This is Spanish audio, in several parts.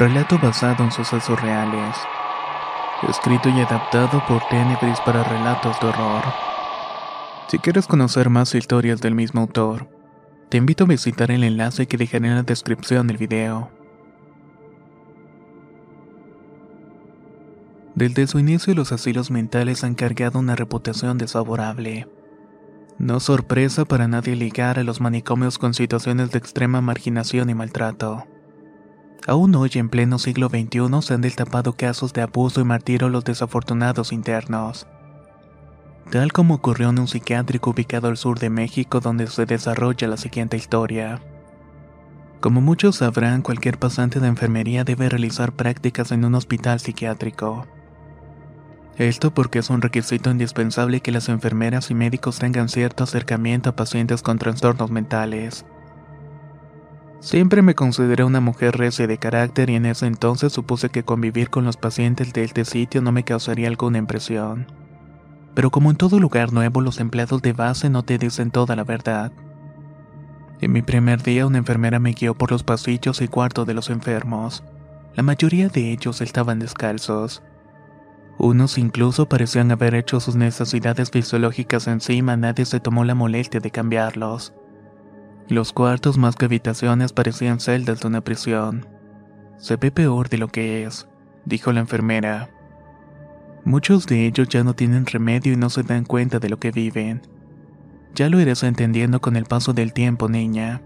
Relato basado en sucesos reales. Escrito y adaptado por Tenebris para relatos de horror. Si quieres conocer más historias del mismo autor, te invito a visitar el enlace que dejaré en la descripción del video. Desde su inicio los asilos mentales han cargado una reputación desfavorable. No sorpresa para nadie ligar a los manicomios con situaciones de extrema marginación y maltrato. Aún hoy, en pleno siglo XXI, se han destapado casos de abuso y martirio a los desafortunados internos. Tal como ocurrió en un psiquiátrico ubicado al sur de México donde se desarrolla la siguiente historia. Como muchos sabrán, cualquier pasante de enfermería debe realizar prácticas en un hospital psiquiátrico. Esto porque es un requisito indispensable que las enfermeras y médicos tengan cierto acercamiento a pacientes con trastornos mentales. Siempre me consideré una mujer recia de carácter y en ese entonces supuse que convivir con los pacientes de este sitio no me causaría alguna impresión. Pero como en todo lugar nuevo, los empleados de base no te dicen toda la verdad. En mi primer día, una enfermera me guió por los pasillos y cuartos de los enfermos. La mayoría de ellos estaban descalzos. Unos incluso parecían haber hecho sus necesidades fisiológicas encima, nadie se tomó la molestia de cambiarlos. Los cuartos más que habitaciones parecían celdas de una prisión. Se ve peor de lo que es, dijo la enfermera. Muchos de ellos ya no tienen remedio y no se dan cuenta de lo que viven. Ya lo irás entendiendo con el paso del tiempo, niña.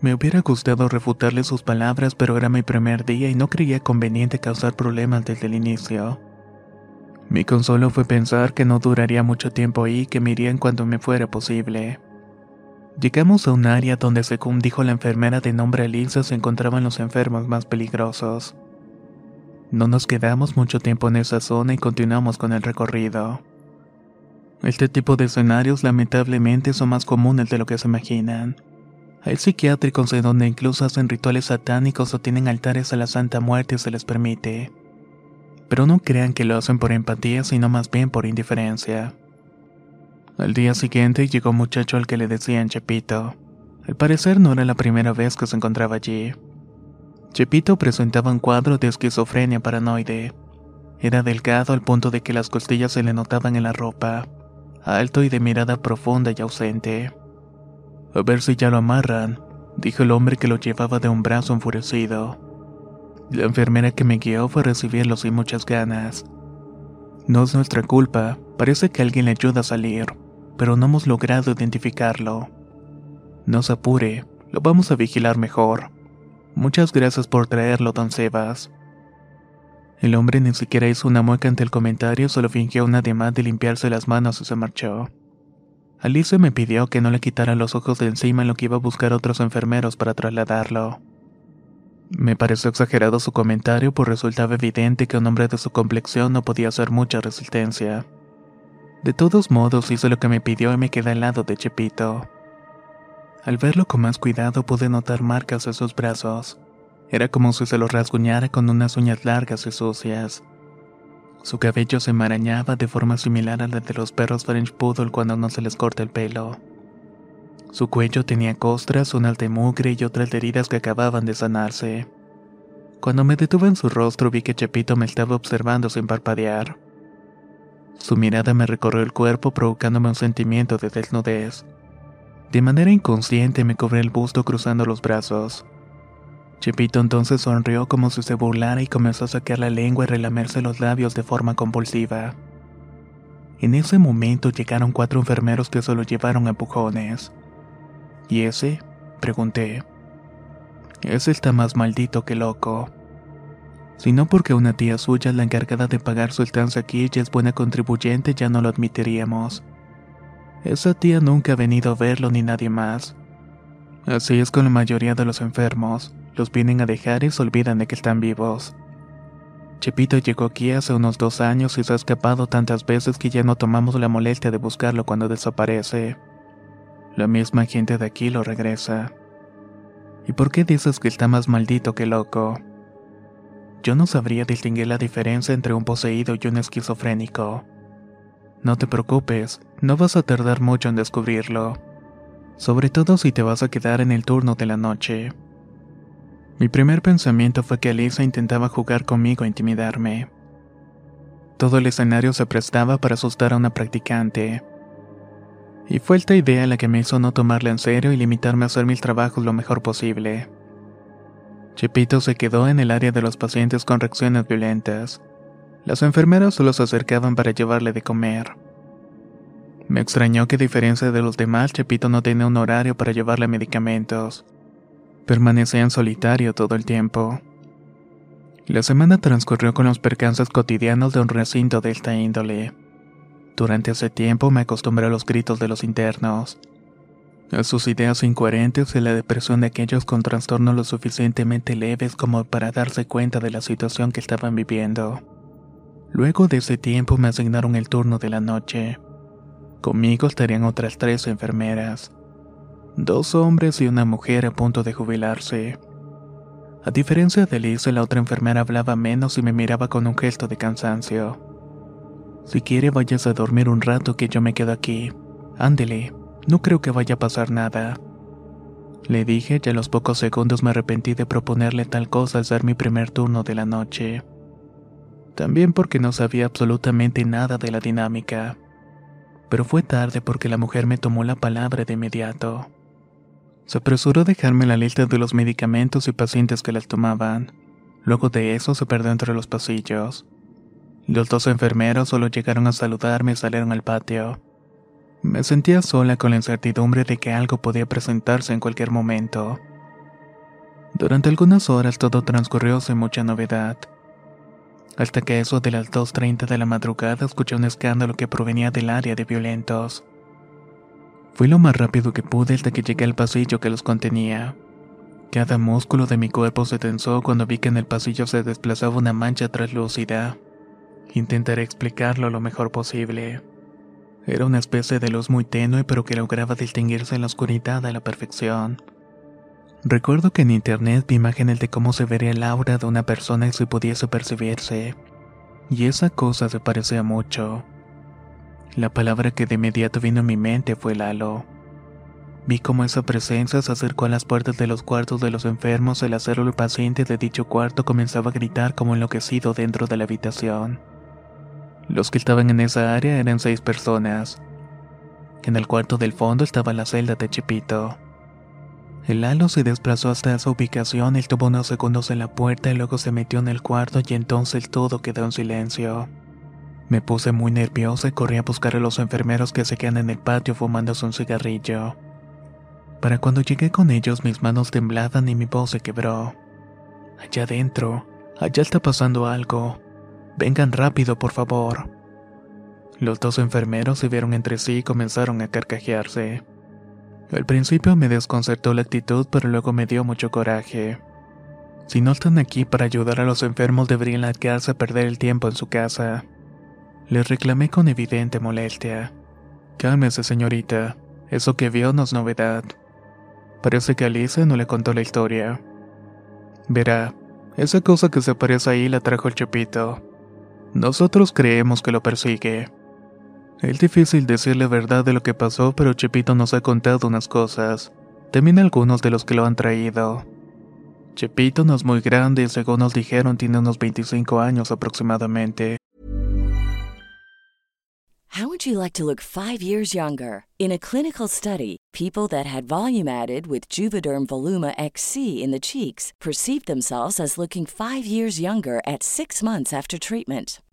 Me hubiera gustado refutarle sus palabras, pero era mi primer día y no creía conveniente causar problemas desde el inicio. Mi consuelo fue pensar que no duraría mucho tiempo ahí y que me irían cuando me fuera posible. Llegamos a un área donde, según dijo la enfermera de nombre Elisa, se encontraban los enfermos más peligrosos. No nos quedamos mucho tiempo en esa zona y continuamos con el recorrido. Este tipo de escenarios lamentablemente son más comunes de lo que se imaginan. Hay psiquiátricos en donde incluso hacen rituales satánicos o tienen altares a la Santa Muerte si se les permite. Pero no crean que lo hacen por empatía, sino más bien por indiferencia. Al día siguiente llegó un muchacho al que le decían Chepito. Al parecer no era la primera vez que se encontraba allí. Chepito presentaba un cuadro de esquizofrenia paranoide. Era delgado al punto de que las costillas se le notaban en la ropa, alto y de mirada profunda y ausente. A ver si ya lo amarran, dijo el hombre que lo llevaba de un brazo enfurecido. La enfermera que me guió fue a recibirlo sin muchas ganas. No es nuestra culpa, parece que alguien le ayuda a salir pero no hemos logrado identificarlo. No se apure, lo vamos a vigilar mejor. Muchas gracias por traerlo, don Sebas. El hombre ni siquiera hizo una mueca ante el comentario, solo fingió una ademán de limpiarse las manos y se marchó. Alice me pidió que no le quitara los ojos de encima en lo que iba a buscar otros enfermeros para trasladarlo. Me pareció exagerado su comentario, pues resultaba evidente que un hombre de su complexión no podía hacer mucha resistencia. De todos modos hizo lo que me pidió y me quedé al lado de Chepito. Al verlo con más cuidado pude notar marcas en sus brazos. Era como si se los rasguñara con unas uñas largas y sucias. Su cabello se enmarañaba de forma similar a la de los perros French Poodle cuando no se les corta el pelo. Su cuello tenía costras, unas de mugre y otras heridas que acababan de sanarse. Cuando me detuve en su rostro vi que Chepito me estaba observando sin parpadear. Su mirada me recorrió el cuerpo provocándome un sentimiento de desnudez. De manera inconsciente me cobré el busto cruzando los brazos. Chepito entonces sonrió como si se burlara y comenzó a sacar la lengua y relamerse los labios de forma compulsiva. En ese momento llegaron cuatro enfermeros que se lo llevaron a empujones. ¿Y ese? pregunté. Ese está más maldito que loco. Si no porque una tía suya la encargada de pagar su estancia aquí y es buena contribuyente, ya no lo admitiríamos. Esa tía nunca ha venido a verlo ni nadie más. Así es con la mayoría de los enfermos. Los vienen a dejar y se olvidan de que están vivos. Chepito llegó aquí hace unos dos años y se ha escapado tantas veces que ya no tomamos la molestia de buscarlo cuando desaparece. La misma gente de aquí lo regresa. ¿Y por qué dices que está más maldito que loco? Yo no sabría distinguir la diferencia entre un poseído y un esquizofrénico. No te preocupes, no vas a tardar mucho en descubrirlo. Sobre todo si te vas a quedar en el turno de la noche. Mi primer pensamiento fue que Alisa intentaba jugar conmigo e intimidarme. Todo el escenario se prestaba para asustar a una practicante. Y fue esta idea la que me hizo no tomarla en serio y limitarme a hacer mis trabajos lo mejor posible. Chepito se quedó en el área de los pacientes con reacciones violentas. Las enfermeras solo se acercaban para llevarle de comer. Me extrañó que a diferencia de los demás, Chepito no tenía un horario para llevarle medicamentos. Permanecía en solitario todo el tiempo. La semana transcurrió con los percances cotidianos de un recinto de esta índole. Durante ese tiempo me acostumbré a los gritos de los internos, a sus ideas incoherentes y la depresión de aquellos con trastornos lo suficientemente leves como para darse cuenta de la situación que estaban viviendo. Luego de ese tiempo me asignaron el turno de la noche. Conmigo estarían otras tres enfermeras. Dos hombres y una mujer a punto de jubilarse. A diferencia de Liz, la otra enfermera hablaba menos y me miraba con un gesto de cansancio. Si quiere vayas a dormir un rato que yo me quedo aquí. Ándele, no creo que vaya a pasar nada. Le dije y a los pocos segundos me arrepentí de proponerle tal cosa al ser mi primer turno de la noche también porque no sabía absolutamente nada de la dinámica. Pero fue tarde porque la mujer me tomó la palabra de inmediato. Se apresuró a dejarme la lista de los medicamentos y pacientes que las tomaban. Luego de eso se perdió entre los pasillos. Los dos enfermeros solo llegaron a saludarme y salieron al patio. Me sentía sola con la incertidumbre de que algo podía presentarse en cualquier momento. Durante algunas horas todo transcurrió sin mucha novedad hasta que eso de las 2.30 de la madrugada escuché un escándalo que provenía del área de violentos. Fui lo más rápido que pude hasta que llegué al pasillo que los contenía. Cada músculo de mi cuerpo se tensó cuando vi que en el pasillo se desplazaba una mancha translúcida. Intentaré explicarlo lo mejor posible. Era una especie de luz muy tenue pero que lograba distinguirse en la oscuridad a la perfección. Recuerdo que en internet vi imágenes de cómo se vería el aura de una persona si pudiese percibirse. Y esa cosa se parecía mucho. La palabra que de inmediato vino a mi mente fue Lalo. Vi cómo esa presencia se acercó a las puertas de los cuartos de los enfermos el acero paciente de dicho cuarto comenzaba a gritar como enloquecido dentro de la habitación. Los que estaban en esa área eran seis personas. En el cuarto del fondo estaba la celda de Chipito. El halo se desplazó hasta esa ubicación, él tuvo unos segundos en la puerta y luego se metió en el cuarto y entonces todo quedó en silencio. Me puse muy nerviosa y corrí a buscar a los enfermeros que se quedan en el patio fumándose un cigarrillo. Para cuando llegué con ellos mis manos temblaban y mi voz se quebró. Allá adentro, allá está pasando algo. Vengan rápido, por favor. Los dos enfermeros se vieron entre sí y comenzaron a carcajearse. Al principio me desconcertó la actitud, pero luego me dio mucho coraje. Si no están aquí para ayudar a los enfermos, deberían largarse a perder el tiempo en su casa. Les reclamé con evidente molestia. Cálmese, señorita. Eso que vio no es novedad. Parece que Alice no le contó la historia. Verá, esa cosa que se aparece ahí la trajo el Chepito. Nosotros creemos que lo persigue. Es difícil decir la verdad de lo que pasó, pero Chepito nos ha contado unas cosas. También algunos de los que lo han traído. Chepito no es muy grande y según nos dijeron tiene unos 25 años aproximadamente. How would you like to look five years younger? In a clinical study, people that had volume added with Juvederm Voluma XC in the cheeks perceived themselves as looking five years younger at six months after treatment.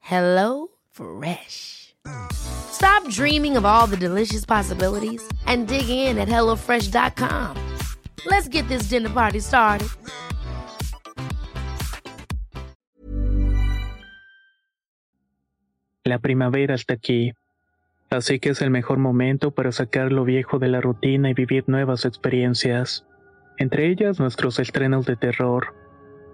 Hello Fresh. Stop dreaming of all the delicious possibilities and dig in at HelloFresh.com. Let's get this dinner party started. La primavera está aquí, así que es el mejor momento para sacar lo viejo de la rutina y vivir nuevas experiencias, entre ellas nuestros estrenos de terror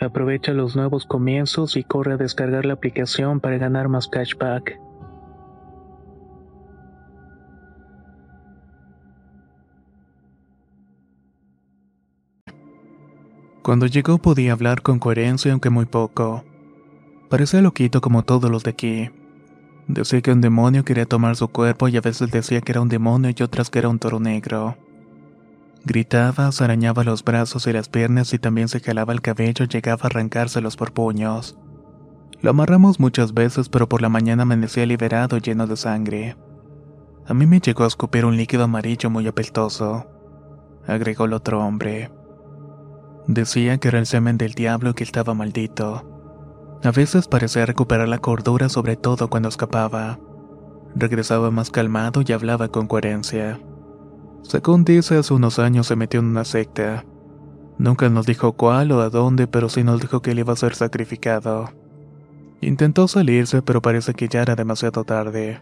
Aprovecha los nuevos comienzos y corre a descargar la aplicación para ganar más cashback. Cuando llegó podía hablar con coherencia aunque muy poco. Parecía loquito como todos los de aquí. Decía que un demonio quería tomar su cuerpo y a veces decía que era un demonio y otras que era un toro negro. Gritaba, se arañaba los brazos y las piernas y también se jalaba el cabello llegaba a arrancárselos por puños. Lo amarramos muchas veces, pero por la mañana amanecía liberado lleno de sangre. A mí me llegó a escupir un líquido amarillo muy apestoso, agregó el otro hombre. Decía que era el semen del diablo y que estaba maldito. A veces parecía recuperar la cordura, sobre todo cuando escapaba. Regresaba más calmado y hablaba con coherencia. Según dice, hace unos años se metió en una secta. Nunca nos dijo cuál o a dónde, pero sí nos dijo que él iba a ser sacrificado. Intentó salirse, pero parece que ya era demasiado tarde.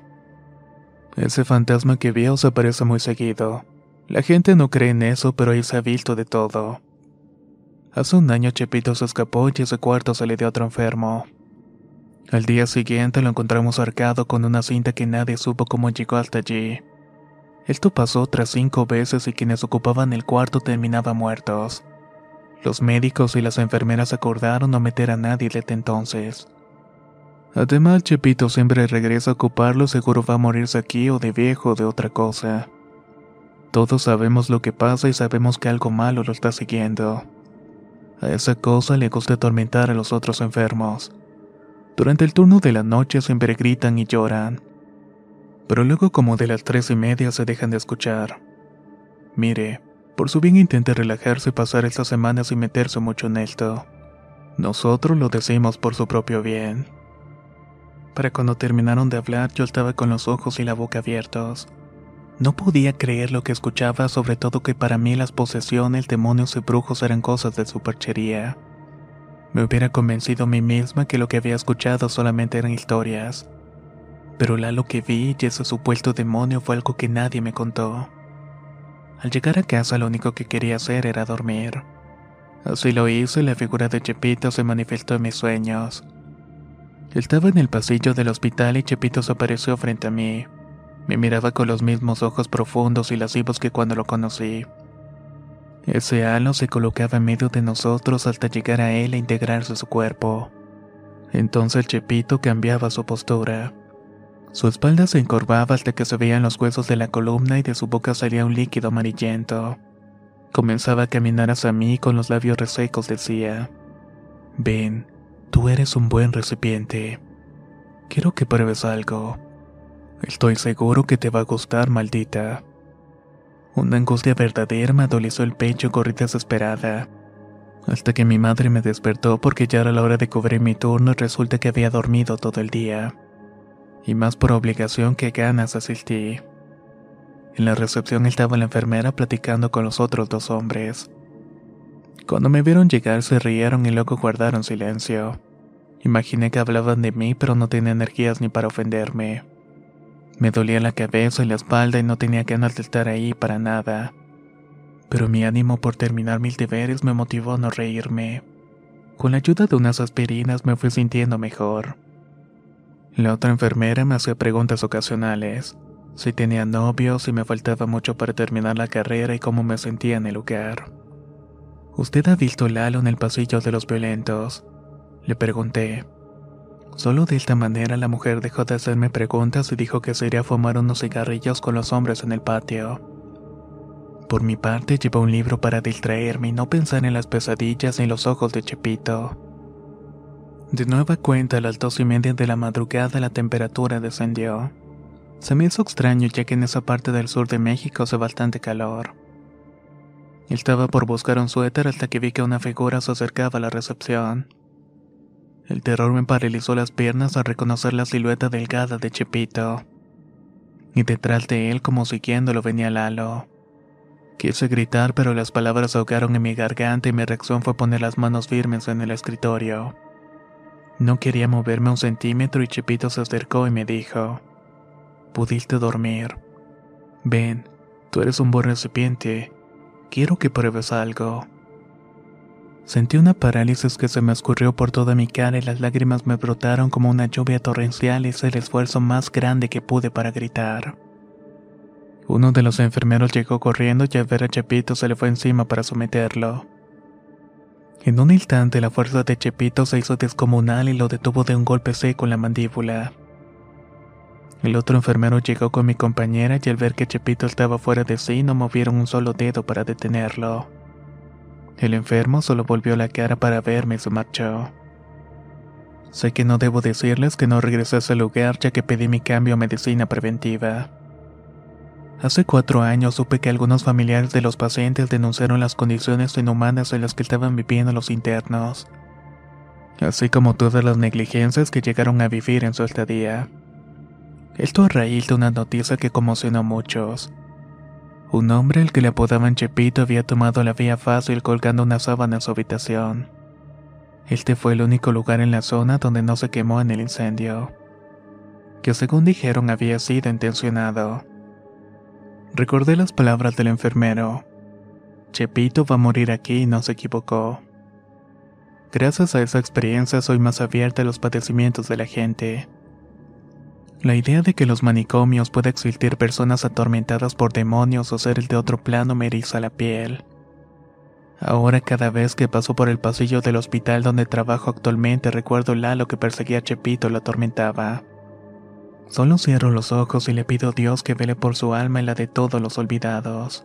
Ese fantasma que vio se aparece muy seguido. La gente no cree en eso, pero ahí se ha visto de todo. Hace un año Chepito se escapó y ese cuarto se le dio a otro enfermo. Al día siguiente lo encontramos arcado con una cinta que nadie supo cómo llegó hasta allí. Esto pasó otras cinco veces y quienes ocupaban el cuarto terminaban muertos. Los médicos y las enfermeras acordaron no meter a nadie desde entonces. Además, Chepito siempre regresa a ocuparlo, seguro va a morirse aquí o de viejo o de otra cosa. Todos sabemos lo que pasa y sabemos que algo malo lo está siguiendo. A esa cosa le gusta atormentar a los otros enfermos. Durante el turno de la noche siempre gritan y lloran. Pero luego como de las tres y media se dejan de escuchar. Mire, por su bien intente relajarse y pasar estas semanas sin meterse mucho en esto. Nosotros lo decimos por su propio bien. Para cuando terminaron de hablar yo estaba con los ojos y la boca abiertos. No podía creer lo que escuchaba, sobre todo que para mí las posesiones, demonios y brujos eran cosas de superchería. Me hubiera convencido a mí misma que lo que había escuchado solamente eran historias. Pero la lo que vi y ese supuesto demonio fue algo que nadie me contó. Al llegar a casa lo único que quería hacer era dormir. Así lo hice y la figura de Chepito se manifestó en mis sueños. Estaba en el pasillo del hospital y Chepito se apareció frente a mí. Me miraba con los mismos ojos profundos y lascivos que cuando lo conocí. Ese halo se colocaba en medio de nosotros hasta llegar a él e integrarse su cuerpo. Entonces Chepito cambiaba su postura. Su espalda se encorvaba hasta que se veían los huesos de la columna y de su boca salía un líquido amarillento. Comenzaba a caminar hacia mí y con los labios resecos decía, Ven, tú eres un buen recipiente. Quiero que pruebes algo. Estoy seguro que te va a gustar, maldita. Una angustia verdadera me adolizó el pecho y corrí desesperada. Hasta que mi madre me despertó porque ya era la hora de cubrir mi turno y resulta que había dormido todo el día. Y más por obligación que ganas asistí. En la recepción estaba la enfermera platicando con los otros dos hombres. Cuando me vieron llegar se rieron y luego guardaron silencio. Imaginé que hablaban de mí pero no tenía energías ni para ofenderme. Me dolía la cabeza y la espalda y no tenía ganas de estar ahí para nada. Pero mi ánimo por terminar mis deberes me motivó a no reírme. Con la ayuda de unas aspirinas me fui sintiendo mejor. La otra enfermera me hacía preguntas ocasionales. Si tenía novio, si me faltaba mucho para terminar la carrera y cómo me sentía en el lugar. ¿Usted ha visto Lalo en el pasillo de los violentos? Le pregunté. Solo de esta manera la mujer dejó de hacerme preguntas y dijo que se iría a fumar unos cigarrillos con los hombres en el patio. Por mi parte llevé un libro para distraerme y no pensar en las pesadillas ni los ojos de Chepito. De nueva cuenta a las dos y media de la madrugada la temperatura descendió. Se me hizo extraño ya que en esa parte del sur de México hace bastante calor. Estaba por buscar un suéter hasta que vi que una figura se acercaba a la recepción. El terror me paralizó las piernas al reconocer la silueta delgada de Chepito. Y detrás de él, como siguiéndolo, venía Lalo. Quise gritar, pero las palabras ahogaron en mi garganta y mi reacción fue poner las manos firmes en el escritorio. No quería moverme un centímetro y Chepito se acercó y me dijo: Pudiste dormir. Ven, tú eres un buen recipiente. Quiero que pruebes algo. Sentí una parálisis que se me escurrió por toda mi cara y las lágrimas me brotaron como una lluvia torrencial y hice el esfuerzo más grande que pude para gritar. Uno de los enfermeros llegó corriendo y al ver a Chepito se le fue encima para someterlo. En un instante la fuerza de Chepito se hizo descomunal y lo detuvo de un golpe seco en la mandíbula. El otro enfermero llegó con mi compañera y al ver que Chepito estaba fuera de sí no movieron un solo dedo para detenerlo. El enfermo solo volvió la cara para verme y se marchó. Sé que no debo decirles que no regresé a ese lugar ya que pedí mi cambio a medicina preventiva. Hace cuatro años supe que algunos familiares de los pacientes denunciaron las condiciones inhumanas en las que estaban viviendo los internos, así como todas las negligencias que llegaron a vivir en su estadía. Esto a raíz de una noticia que conmocionó a muchos. Un hombre al que le apodaban Chepito había tomado la vía fácil colgando una sábana en su habitación. Este fue el único lugar en la zona donde no se quemó en el incendio, que según dijeron había sido intencionado. Recordé las palabras del enfermero. Chepito va a morir aquí y no se equivocó. Gracias a esa experiencia soy más abierta a los padecimientos de la gente. La idea de que los manicomios pueda existir personas atormentadas por demonios o seres de otro plano me eriza la piel. Ahora cada vez que paso por el pasillo del hospital donde trabajo actualmente recuerdo Lalo que perseguía a Chepito lo atormentaba. Solo cierro los ojos y le pido a Dios que vele por su alma y la de todos los olvidados.